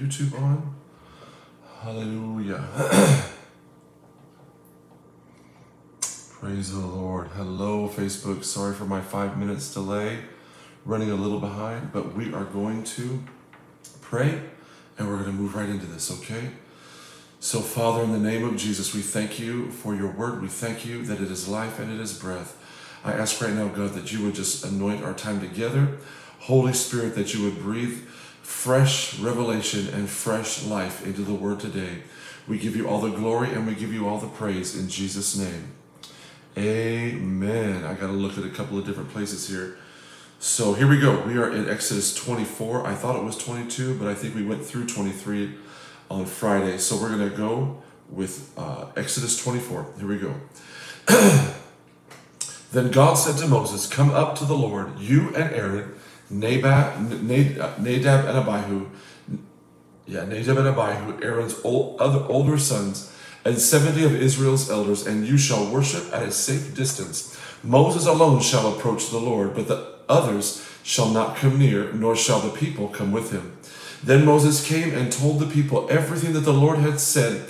YouTube on. Hallelujah. Praise the Lord. Hello, Facebook. Sorry for my five minutes delay. Running a little behind, but we are going to pray and we're going to move right into this, okay? So, Father, in the name of Jesus, we thank you for your word. We thank you that it is life and it is breath. I ask right now, God, that you would just anoint our time together. Holy Spirit, that you would breathe fresh revelation and fresh life into the word today. We give you all the glory and we give you all the praise in Jesus' name. Amen. I got to look at a couple of different places here. So here we go. We are in Exodus 24. I thought it was 22, but I think we went through 23 on Friday. So we're going to go with uh, Exodus 24. Here we go. then God said to Moses, Come up to the Lord, you and Aaron, Nadab, Nadab and Abihu, yeah, Nadab and Abihu, Aaron's old, other older sons, and 70 of Israel's elders, and you shall worship at a safe distance. Moses alone shall approach the Lord, but the others shall not come near, nor shall the people come with him. Then Moses came and told the people everything that the Lord had said,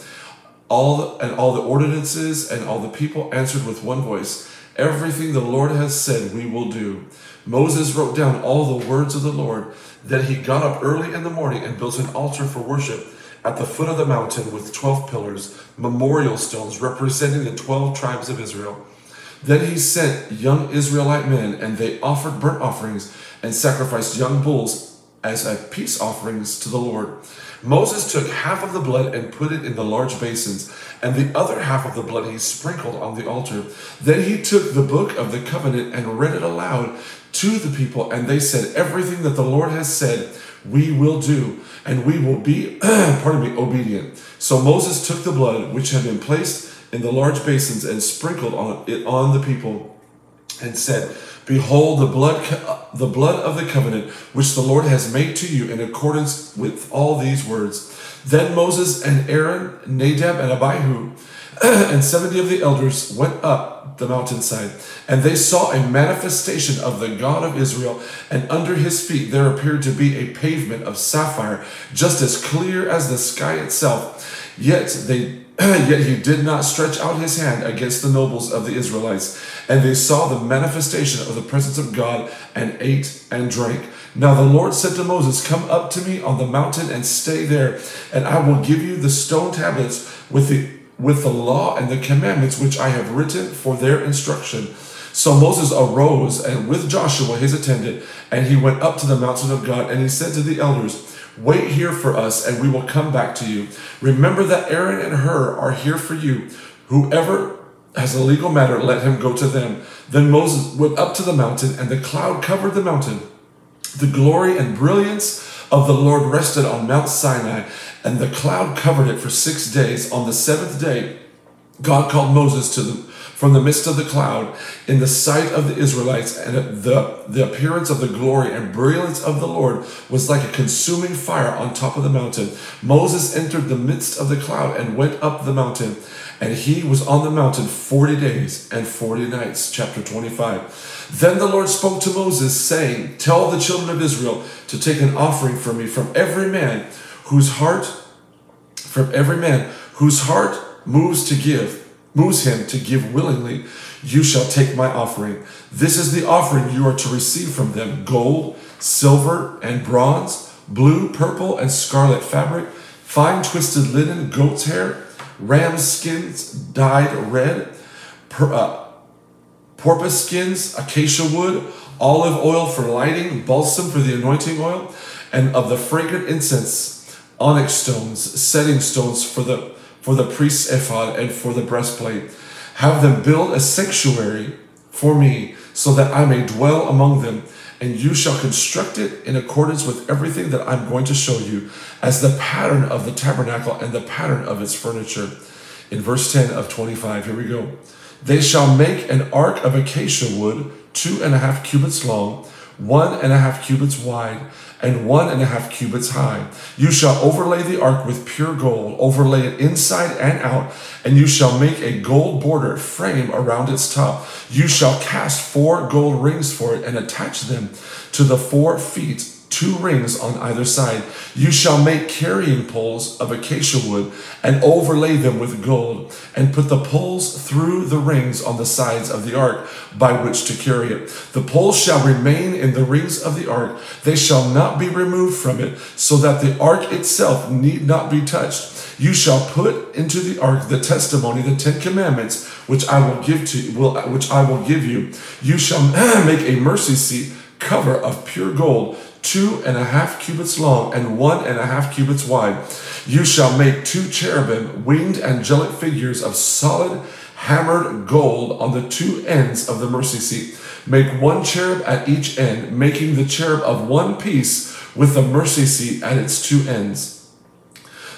all the, and all the ordinances, and all the people answered with one voice, Everything the Lord has said, we will do. Moses wrote down all the words of the Lord. Then he got up early in the morning and built an altar for worship at the foot of the mountain with 12 pillars, memorial stones representing the 12 tribes of Israel. Then he sent young Israelite men, and they offered burnt offerings and sacrificed young bulls as a peace offerings to the Lord. Moses took half of the blood and put it in the large basins, and the other half of the blood he sprinkled on the altar. Then he took the book of the covenant and read it aloud to the people, and they said, Everything that the Lord has said, we will do, and we will be, pardon me, obedient. So Moses took the blood which had been placed in the large basins and sprinkled on it on the people and said, Behold the blood, the blood of the covenant which the Lord has made to you in accordance with all these words. Then Moses and Aaron, Nadab and Abihu, and seventy of the elders went up the mountainside, and they saw a manifestation of the God of Israel, and under his feet there appeared to be a pavement of sapphire, just as clear as the sky itself. Yet they Yet he did not stretch out his hand against the nobles of the Israelites. And they saw the manifestation of the presence of God and ate and drank. Now the Lord said to Moses, Come up to me on the mountain and stay there, and I will give you the stone tablets with the with the law and the commandments which I have written for their instruction. So Moses arose and with Joshua his attendant, and he went up to the mountain of God, and he said to the elders, Wait here for us, and we will come back to you. Remember that Aaron and Hur are here for you. Whoever has a legal matter, let him go to them. Then Moses went up to the mountain, and the cloud covered the mountain. The glory and brilliance of the Lord rested on Mount Sinai, and the cloud covered it for six days. On the seventh day, God called Moses to the from the midst of the cloud in the sight of the Israelites, and the, the appearance of the glory and brilliance of the Lord was like a consuming fire on top of the mountain. Moses entered the midst of the cloud and went up the mountain, and he was on the mountain 40 days and 40 nights. Chapter 25. Then the Lord spoke to Moses, saying, Tell the children of Israel to take an offering for me from every man whose heart, from every man whose heart moves to give moves him to give willingly, you shall take my offering. This is the offering you are to receive from them gold, silver, and bronze, blue, purple, and scarlet fabric, fine twisted linen, goat's hair, ram skins dyed red, per, uh, porpoise skins, acacia wood, olive oil for lighting, balsam for the anointing oil, and of the fragrant incense, onyx stones, setting stones for the for the priest's ephod and for the breastplate. Have them build a sanctuary for me so that I may dwell among them. And you shall construct it in accordance with everything that I'm going to show you as the pattern of the tabernacle and the pattern of its furniture. In verse 10 of 25, here we go. They shall make an ark of acacia wood, two and a half cubits long, one and a half cubits wide and one and a half cubits high. You shall overlay the ark with pure gold, overlay it inside and out, and you shall make a gold border frame around its top. You shall cast four gold rings for it and attach them to the four feet two rings on either side. You shall make carrying poles of acacia wood and overlay them with gold, and put the poles through the rings on the sides of the ark by which to carry it. The poles shall remain in the rings of the ark, they shall not be removed from it, so that the ark itself need not be touched. You shall put into the ark the testimony, the Ten Commandments, which I will give to will, which I will give you. You shall make a mercy seat cover of pure gold, two and a half cubits long and one and a half cubits wide. You shall make two cherubim, winged angelic figures of solid hammered gold on the two ends of the mercy seat. Make one cherub at each end, making the cherub of one piece with the mercy seat at its two ends.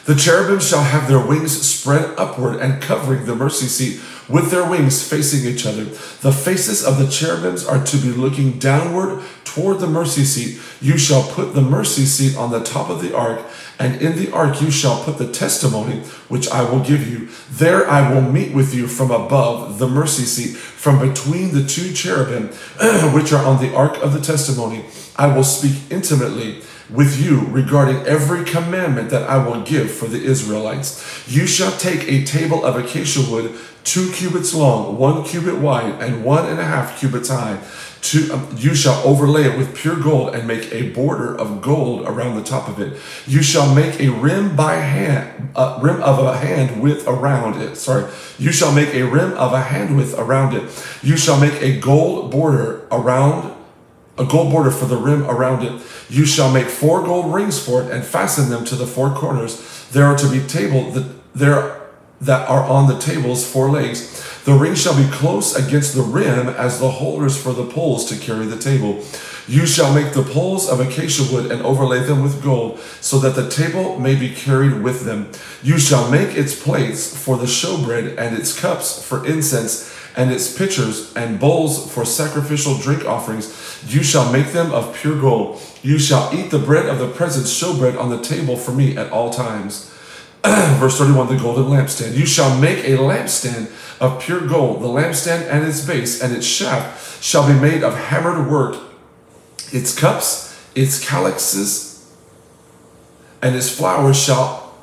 The cherubim shall have their wings spread upward and covering the mercy seat with their wings facing each other. The faces of the cherubims are to be looking downward toward the mercy seat. You shall put the mercy seat on the top of the ark, and in the ark you shall put the testimony which I will give you. There I will meet with you from above the mercy seat, from between the two cherubim which are on the ark of the testimony. I will speak intimately with you regarding every commandment that I will give for the Israelites. You shall take a table of acacia wood, two cubits long, one cubit wide, and one and a half cubits high. Um, you shall overlay it with pure gold and make a border of gold around the top of it. You shall make a rim by hand, a rim of a hand width around it. Sorry. You shall make a rim of a hand width around it. You shall make a gold border around a gold border for the rim around it. You shall make four gold rings for it and fasten them to the four corners. There are to be table that there that are on the tables four legs. The ring shall be close against the rim as the holders for the poles to carry the table. You shall make the poles of acacia wood and overlay them with gold, so that the table may be carried with them. You shall make its plates for the showbread and its cups for incense and its pitchers and bowls for sacrificial drink offerings. You shall make them of pure gold. You shall eat the bread of the presence showbread on the table for me at all times. Verse 31 The golden lampstand. You shall make a lampstand of pure gold. The lampstand and its base and its shaft shall be made of hammered work. Its cups, its calyxes, and its flowers shall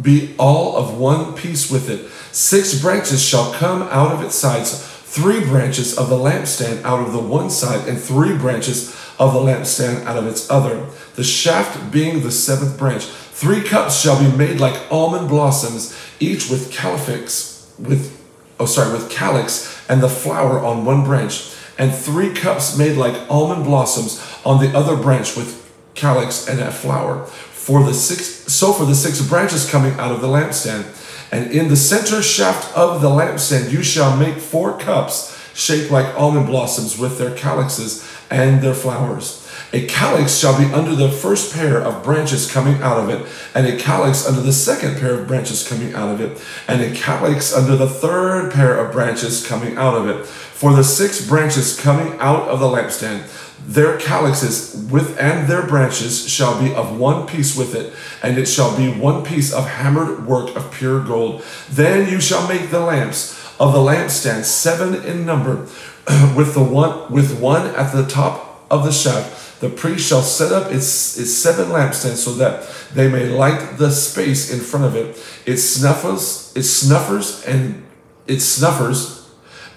be all of one piece with it. Six branches shall come out of its sides, three branches of the lampstand out of the one side, and three branches of the lampstand out of its other. The shaft being the seventh branch. Three cups shall be made like almond blossoms, each with calyx, with oh sorry, with calyx and the flower on one branch, and three cups made like almond blossoms on the other branch with calyx and a flower. For the six so for the six branches coming out of the lampstand and in the center shaft of the lampstand you shall make four cups shaped like almond blossoms with their calyxes and their flowers. A calyx shall be under the first pair of branches coming out of it, and a calyx under the second pair of branches coming out of it, and a calyx under the third pair of branches coming out of it. For the six branches coming out of the lampstand, their calyxes with and their branches shall be of one piece with it, and it shall be one piece of hammered work of pure gold. Then you shall make the lamps of the lampstand seven in number, with the one with one at the top of the shaft. The priest shall set up its, its seven lampstands so that they may light the space in front of it. Its snuffers, its snuffers, and its snuffers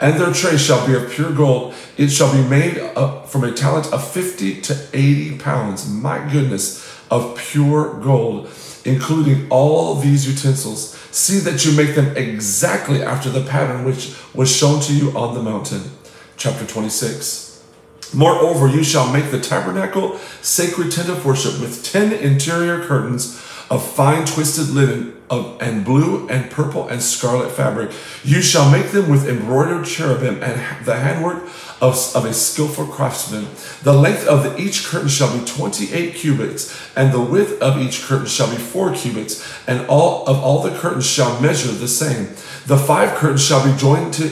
and their tray shall be of pure gold. It shall be made up from a talent of 50 to 80 pounds. My goodness, of pure gold, including all these utensils. See that you make them exactly after the pattern which was shown to you on the mountain. Chapter 26. Moreover, you shall make the tabernacle sacred tent of worship with 10 interior curtains of fine twisted linen of, and blue and purple and scarlet fabric. You shall make them with embroidered cherubim and the handwork of, of a skillful craftsman. The length of the, each curtain shall be 28 cubits, and the width of each curtain shall be 4 cubits, and all of all the curtains shall measure the same. The five curtains shall be joined to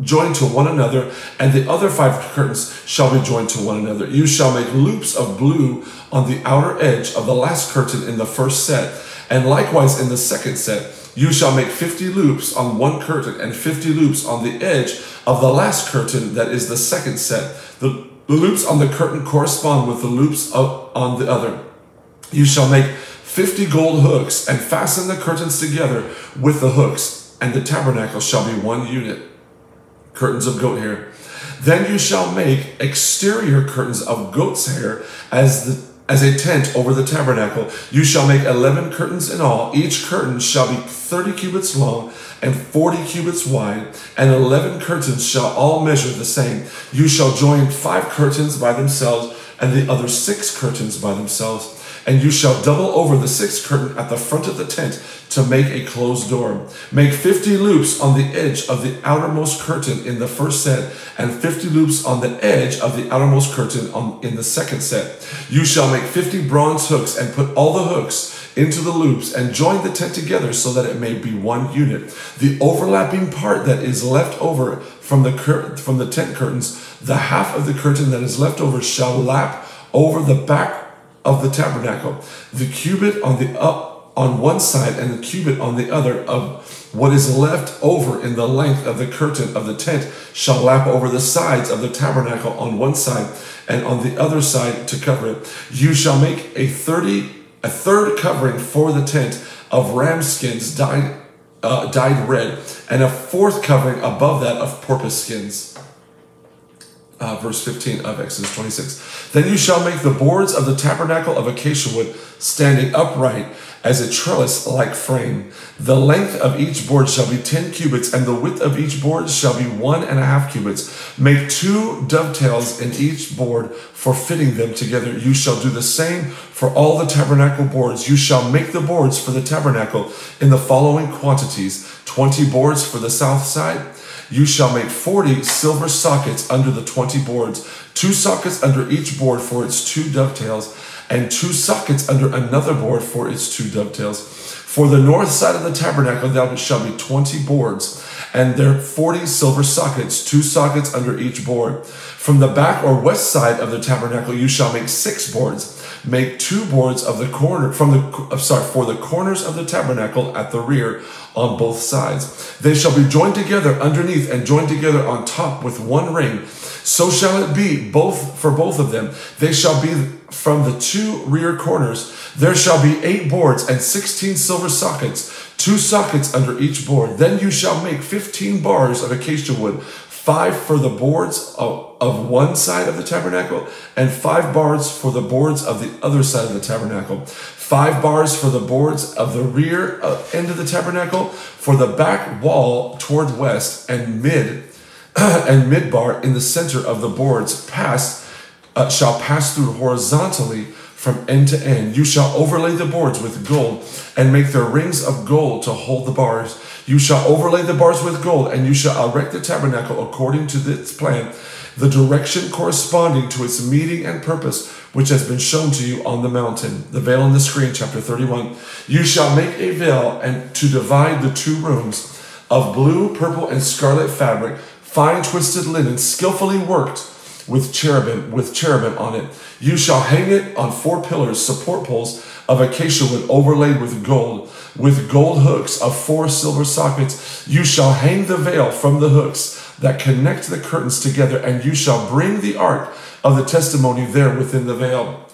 joined to one another, and the other five curtains shall be joined to one another. You shall make loops of blue on the outer edge of the last curtain in the first set, and likewise in the second set. You shall make fifty loops on one curtain, and fifty loops on the edge of the last curtain that is the second set. The The loops on the curtain correspond with the loops on the other. You shall make 50 gold hooks and fasten the curtains together with the hooks, and the tabernacle shall be one unit. Curtains of goat hair. Then you shall make exterior curtains of goat's hair as the as a tent over the tabernacle. You shall make eleven curtains in all. Each curtain shall be thirty cubits long and forty cubits wide, and eleven curtains shall all measure the same. You shall join five curtains by themselves, and the other six curtains by themselves. And you shall double over the sixth curtain at the front of the tent to make a closed door. Make 50 loops on the edge of the outermost curtain in the first set, and 50 loops on the edge of the outermost curtain on, in the second set. You shall make 50 bronze hooks and put all the hooks into the loops and join the tent together so that it may be one unit. The overlapping part that is left over from the cur- from the tent curtains, the half of the curtain that is left over shall lap over the back of the tabernacle. The cubit on the up on one side and the cubit on the other of what is left over in the length of the curtain of the tent shall lap over the sides of the tabernacle on one side and on the other side to cover it. You shall make a 30 a third covering for the tent of ram skins dyed uh, dyed red and a fourth covering above that of porpoise skins uh, verse 15 of Exodus 26. Then you shall make the boards of the tabernacle of acacia wood standing upright as a trellis like frame. The length of each board shall be 10 cubits, and the width of each board shall be one and a half cubits. Make two dovetails in each board for fitting them together. You shall do the same for all the tabernacle boards. You shall make the boards for the tabernacle in the following quantities 20 boards for the south side you shall make 40 silver sockets under the 20 boards, two sockets under each board for its two dovetails, and two sockets under another board for its two dovetails. For the north side of the tabernacle, there shall be 20 boards, and there 40 silver sockets, two sockets under each board. From the back or west side of the tabernacle, you shall make six boards. Make two boards of the corner from the sorry for the corners of the tabernacle at the rear on both sides. They shall be joined together underneath and joined together on top with one ring. So shall it be both for both of them. They shall be from the two rear corners. There shall be eight boards and sixteen silver sockets, two sockets under each board. Then you shall make fifteen bars of acacia wood, five for the boards of, of one side of the tabernacle, and five bars for the boards of the other side of the tabernacle five bars for the boards of the rear uh, end of the tabernacle, for the back wall toward west, and mid and mid bar in the center of the boards pass uh, shall pass through horizontally from end to end. You shall overlay the boards with gold and make their rings of gold to hold the bars. You shall overlay the bars with gold, and you shall erect the tabernacle according to this plan, the direction corresponding to its meaning and purpose which has been shown to you on the mountain. The veil on the screen, chapter 31. You shall make a veil and to divide the two rooms of blue, purple, and scarlet fabric, fine twisted linen, skillfully worked with cherubim, with cherubim on it. You shall hang it on four pillars, support poles of acacia wood overlaid with gold, with gold hooks of four silver sockets. You shall hang the veil from the hooks that connect the curtains together, and you shall bring the ark of the testimony there within the veil.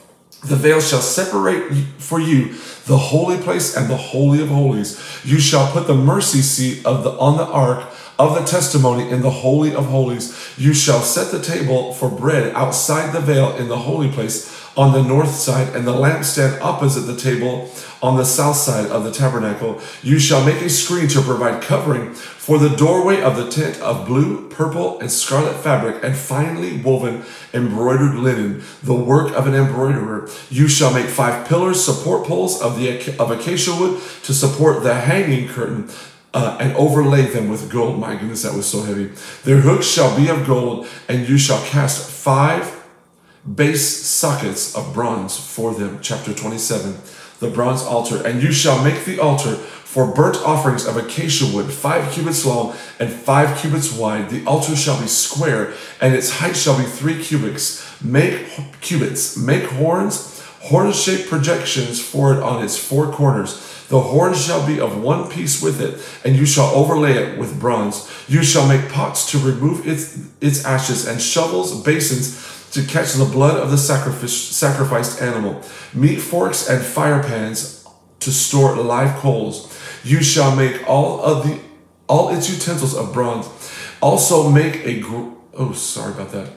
The veil shall separate for you the holy place and the holy of holies. You shall put the mercy seat of the on the ark of the testimony in the holy of holies. You shall set the table for bread outside the veil in the holy place on the north side, and the lampstand opposite the table on the south side of the tabernacle. You shall make a screen to provide covering for the doorway of the tent of blue, purple, and scarlet fabric, and finely woven embroidered linen, the work of an embroiderer. You shall make five pillars, support poles of the of acacia wood to support the hanging curtain. Uh, and overlay them with gold. My goodness, that was so heavy. Their hooks shall be of gold, and you shall cast five base sockets of bronze for them. Chapter 27. The bronze altar. And you shall make the altar for burnt offerings of acacia wood, five cubits long and five cubits wide. The altar shall be square, and its height shall be three cubits. Make cubits, make horns, horn-shaped projections for it on its four corners. The horn shall be of one piece with it, and you shall overlay it with bronze. You shall make pots to remove its, its ashes, and shovels, basins to catch the blood of the sacrificed animal, meat forks and fire pans to store live coals. You shall make all of the all its utensils of bronze. Also make a gr- oh sorry about that.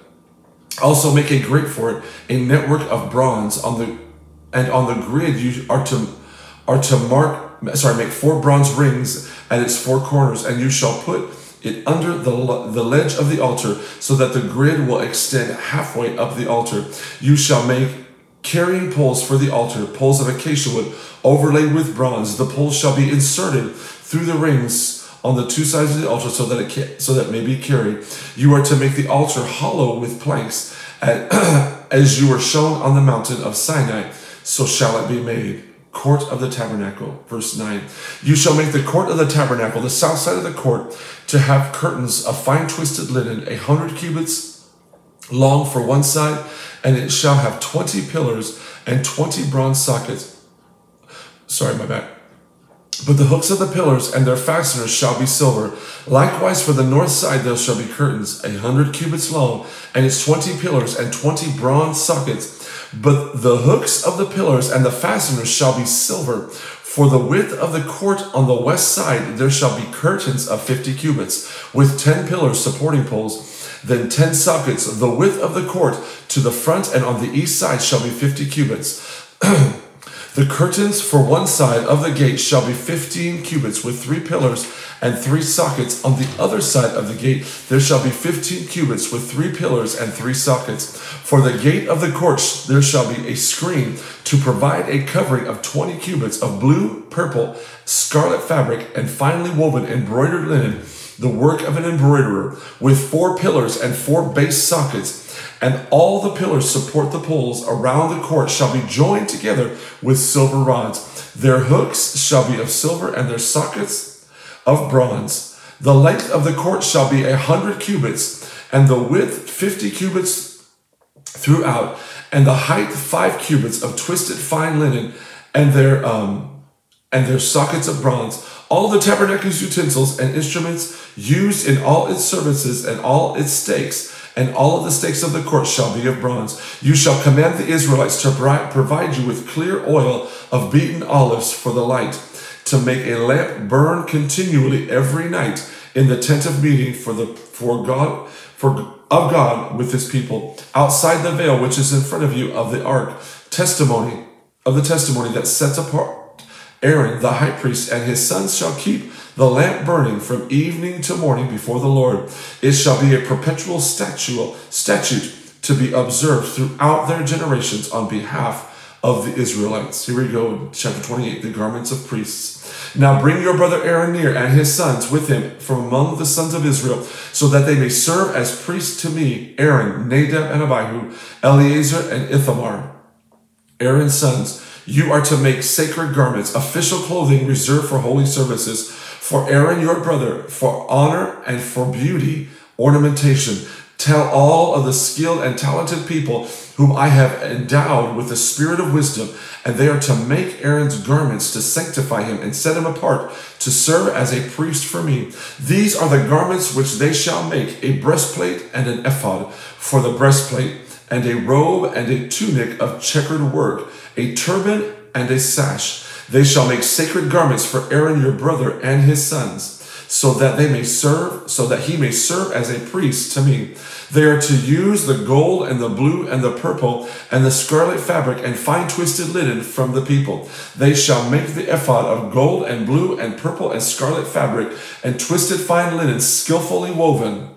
Also make a grate for it, a network of bronze on the and on the grid you are to are to mark sorry make four bronze rings at its four corners, and you shall put it under the, the ledge of the altar so that the grid will extend halfway up the altar. You shall make carrying poles for the altar, poles of acacia wood overlaid with bronze. The poles shall be inserted through the rings on the two sides of the altar so that it can, so that it may be carried. You are to make the altar hollow with planks as you were shown on the mountain of Sinai, so shall it be made court of the tabernacle. Verse 9. You shall make the court of the tabernacle, the south side of the court, to have curtains of fine twisted linen, a hundred cubits long for one side, and it shall have twenty pillars and twenty bronze sockets. Sorry, my bad. But the hooks of the pillars and their fasteners shall be silver. Likewise, for the north side there shall be curtains, a hundred cubits long, and its twenty pillars and twenty bronze sockets but the hooks of the pillars and the fasteners shall be silver. For the width of the court on the west side there shall be curtains of fifty cubits, with ten pillars supporting poles, then ten sockets. The width of the court to the front and on the east side shall be fifty cubits. The curtains for one side of the gate shall be fifteen cubits with three pillars and three sockets. On the other side of the gate there shall be fifteen cubits with three pillars and three sockets. For the gate of the court there shall be a screen to provide a covering of twenty cubits of blue, purple, scarlet fabric, and finely woven embroidered linen, the work of an embroiderer, with four pillars and four base sockets and all the pillars support the poles around the court shall be joined together with silver rods. Their hooks shall be of silver and their sockets of bronze. The length of the court shall be a hundred cubits, and the width fifty cubits throughout, and the height five cubits of twisted fine linen, and their um, and their sockets of bronze. All the tabernacle's utensils and instruments used in all its services and all its stakes and all of the stakes of the court shall be of bronze. You shall command the Israelites to provide you with clear oil of beaten olives for the light, to make a lamp burn continually every night in the tent of meeting for the for God for of God with his people outside the veil which is in front of you of the ark testimony of the testimony that sets apart Aaron the high priest and his sons shall keep the lamp burning from evening to morning before the Lord. It shall be a perpetual statute, statute to be observed throughout their generations on behalf of the Israelites. Here we go, chapter 28, the garments of priests. Now bring your brother Aaron near and his sons with him from among the sons of Israel, so that they may serve as priests to me Aaron, Nadab, and Abihu, Eleazar, and Ithamar. Aaron's sons, you are to make sacred garments, official clothing reserved for holy services for Aaron your brother, for honor and for beauty, ornamentation. Tell all of the skilled and talented people whom I have endowed with the spirit of wisdom, and they are to make Aaron's garments to sanctify him and set him apart to serve as a priest for me. These are the garments which they shall make a breastplate and an ephod for the breastplate, and a robe and a tunic of checkered work, a turban and a sash. They shall make sacred garments for Aaron your brother and his sons, so that they may serve, so that he may serve as a priest to me. They are to use the gold and the blue and the purple and the scarlet fabric and fine twisted linen from the people. They shall make the ephod of gold and blue and purple and scarlet fabric and twisted fine linen skillfully woven.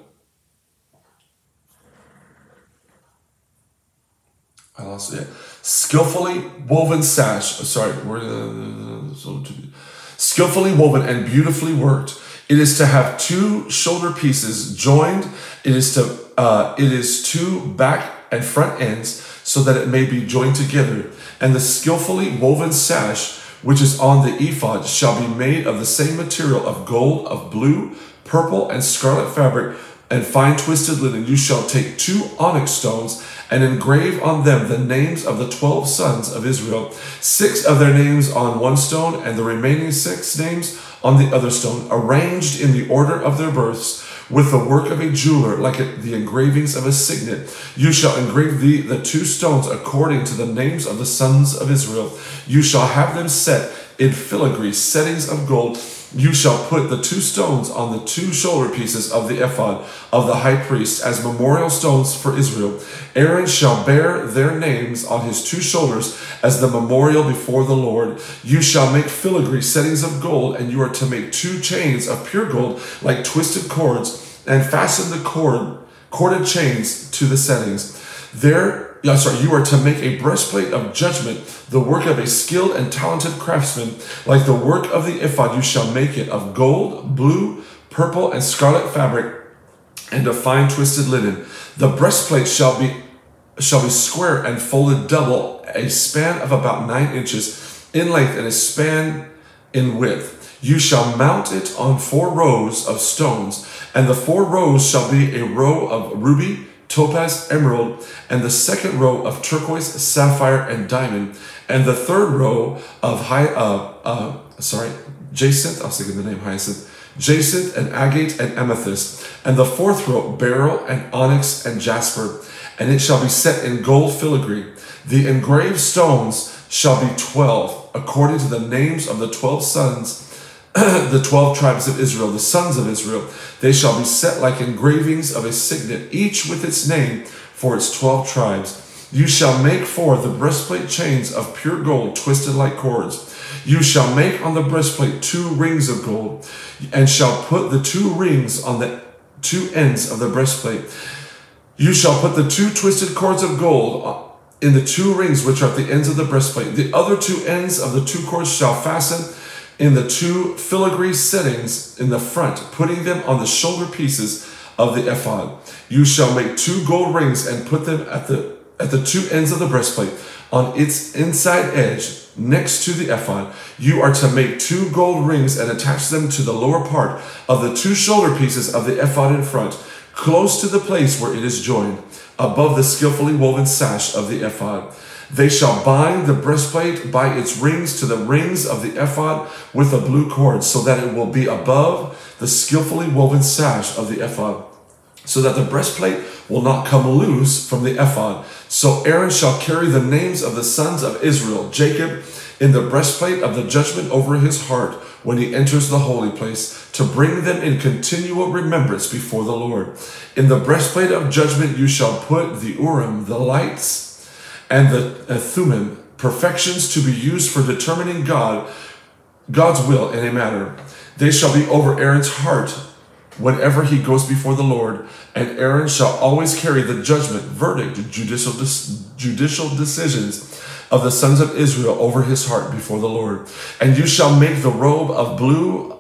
I lost it skillfully woven sash. Sorry, uh, so be, skillfully woven and beautifully worked. It is to have two shoulder pieces joined. It is to uh, it is two back and front ends so that it may be joined together. And the skillfully woven sash, which is on the ephod, shall be made of the same material of gold, of blue, purple, and scarlet fabric, and fine twisted linen. You shall take two onyx stones and engrave on them the names of the twelve sons of Israel, six of their names on one stone, and the remaining six names on the other stone, arranged in the order of their births, with the work of a jeweler, like the engravings of a signet. You shall engrave the, the two stones according to the names of the sons of Israel. You shall have them set in filigree settings of gold you shall put the two stones on the two shoulder pieces of the ephod of the high priest as memorial stones for Israel. Aaron shall bear their names on his two shoulders as the memorial before the Lord. You shall make filigree settings of gold, and you are to make two chains of pure gold like twisted cords, and fasten the cord, corded chains to the settings. There yeah, sorry, you are to make a breastplate of judgment, the work of a skilled and talented craftsman, like the work of the ephod. You shall make it of gold, blue, purple, and scarlet fabric, and of fine twisted linen. The breastplate shall be shall be square and folded double, a span of about nine inches in length and a span in width. You shall mount it on four rows of stones, and the four rows shall be a row of ruby topaz, emerald, and the second row of turquoise, sapphire, and diamond, and the third row of high, uh, uh, sorry, jacinth. I was thinking the name hyacinth, jacinth and agate and amethyst, and the fourth row beryl and onyx and jasper, and it shall be set in gold filigree. The engraved stones shall be twelve, according to the names of the twelve sons the 12 tribes of Israel, the sons of Israel. They shall be set like engravings of a signet, each with its name for its 12 tribes. You shall make for the breastplate chains of pure gold twisted like cords. You shall make on the breastplate two rings of gold, and shall put the two rings on the two ends of the breastplate. You shall put the two twisted cords of gold in the two rings which are at the ends of the breastplate. The other two ends of the two cords shall fasten in the two filigree settings in the front, putting them on the shoulder pieces of the ephod. You shall make two gold rings and put them at the at the two ends of the breastplate on its inside edge next to the ephod. You are to make two gold rings and attach them to the lower part of the two shoulder pieces of the ephod in front, close to the place where it is joined, above the skillfully woven sash of the ephod. They shall bind the breastplate by its rings to the rings of the ephod with a blue cord, so that it will be above the skillfully woven sash of the ephod, so that the breastplate will not come loose from the ephod. So Aaron shall carry the names of the sons of Israel, Jacob, in the breastplate of the judgment over his heart when he enters the holy place, to bring them in continual remembrance before the Lord. In the breastplate of judgment you shall put the Urim, the lights, and the uh, Thummim, perfections to be used for determining God, God's will in a matter. They shall be over Aaron's heart whenever he goes before the Lord, and Aaron shall always carry the judgment, verdict, judicial, judicial decisions of the sons of Israel over his heart before the Lord. And you shall make the robe of blue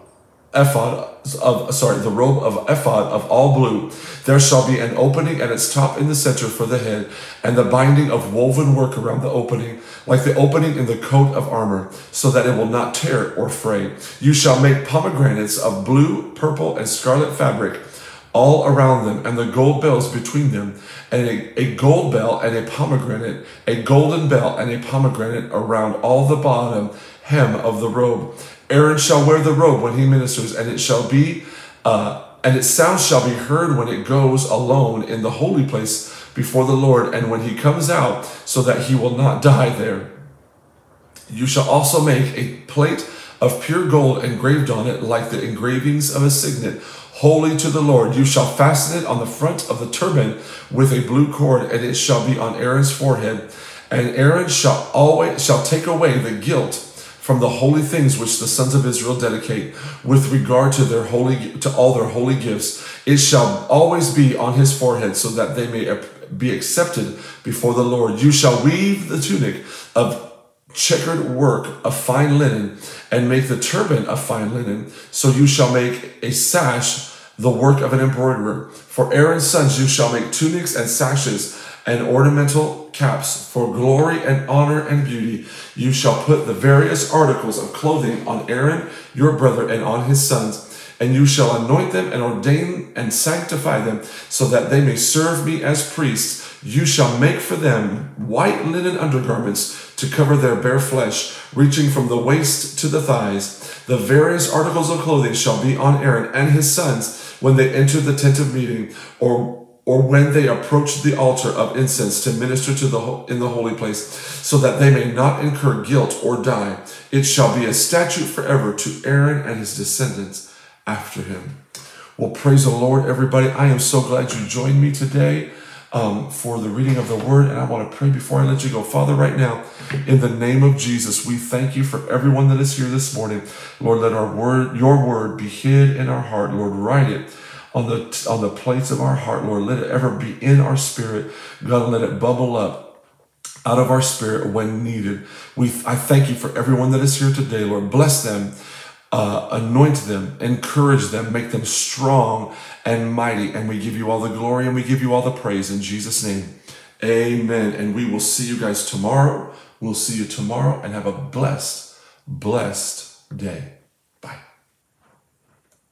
ephod of sorry the robe of ephod of all blue. There shall be an opening at its top in the center for the head and the binding of woven work around the opening like the opening in the coat of armor so that it will not tear or fray. You shall make pomegranates of blue purple and scarlet fabric all around them and the gold bells between them and a, a gold bell and a pomegranate a golden bell and a pomegranate around all the bottom hem of the robe Aaron shall wear the robe when he ministers, and it shall be, uh, and its sound shall be heard when it goes alone in the holy place before the Lord, and when he comes out, so that he will not die there. You shall also make a plate of pure gold engraved on it, like the engravings of a signet, holy to the Lord. You shall fasten it on the front of the turban with a blue cord, and it shall be on Aaron's forehead. And Aaron shall always shall take away the guilt from the holy things which the sons of Israel dedicate with regard to their holy to all their holy gifts it shall always be on his forehead so that they may be accepted before the Lord you shall weave the tunic of checkered work of fine linen and make the turban of fine linen so you shall make a sash the work of an embroiderer for Aaron's sons you shall make tunics and sashes and ornamental caps for glory and honor and beauty. You shall put the various articles of clothing on Aaron your brother and on his sons, and you shall anoint them and ordain and sanctify them, so that they may serve me as priests. You shall make for them white linen undergarments to cover their bare flesh, reaching from the waist to the thighs. The various articles of clothing shall be on Aaron and his sons when they enter the tent of meeting or or when they approach the altar of incense to minister to the in the holy place so that they may not incur guilt or die it shall be a statute forever to Aaron and his descendants after him. Well praise the Lord everybody. I am so glad you joined me today um, for the reading of the word. And I want to pray before I let you go. Father, right now, in the name of Jesus, we thank you for everyone that is here this morning. Lord, let our word, your word be hid in our heart. Lord, write it on the on the plates of our heart, Lord. Let it ever be in our spirit. God, let it bubble up out of our spirit when needed. We I thank you for everyone that is here today, Lord. Bless them, uh, anoint them, encourage them, make them strong and mighty. And we give you all the glory and we give you all the praise in Jesus' name. Amen. And we will see you guys tomorrow. We'll see you tomorrow and have a blessed, blessed day.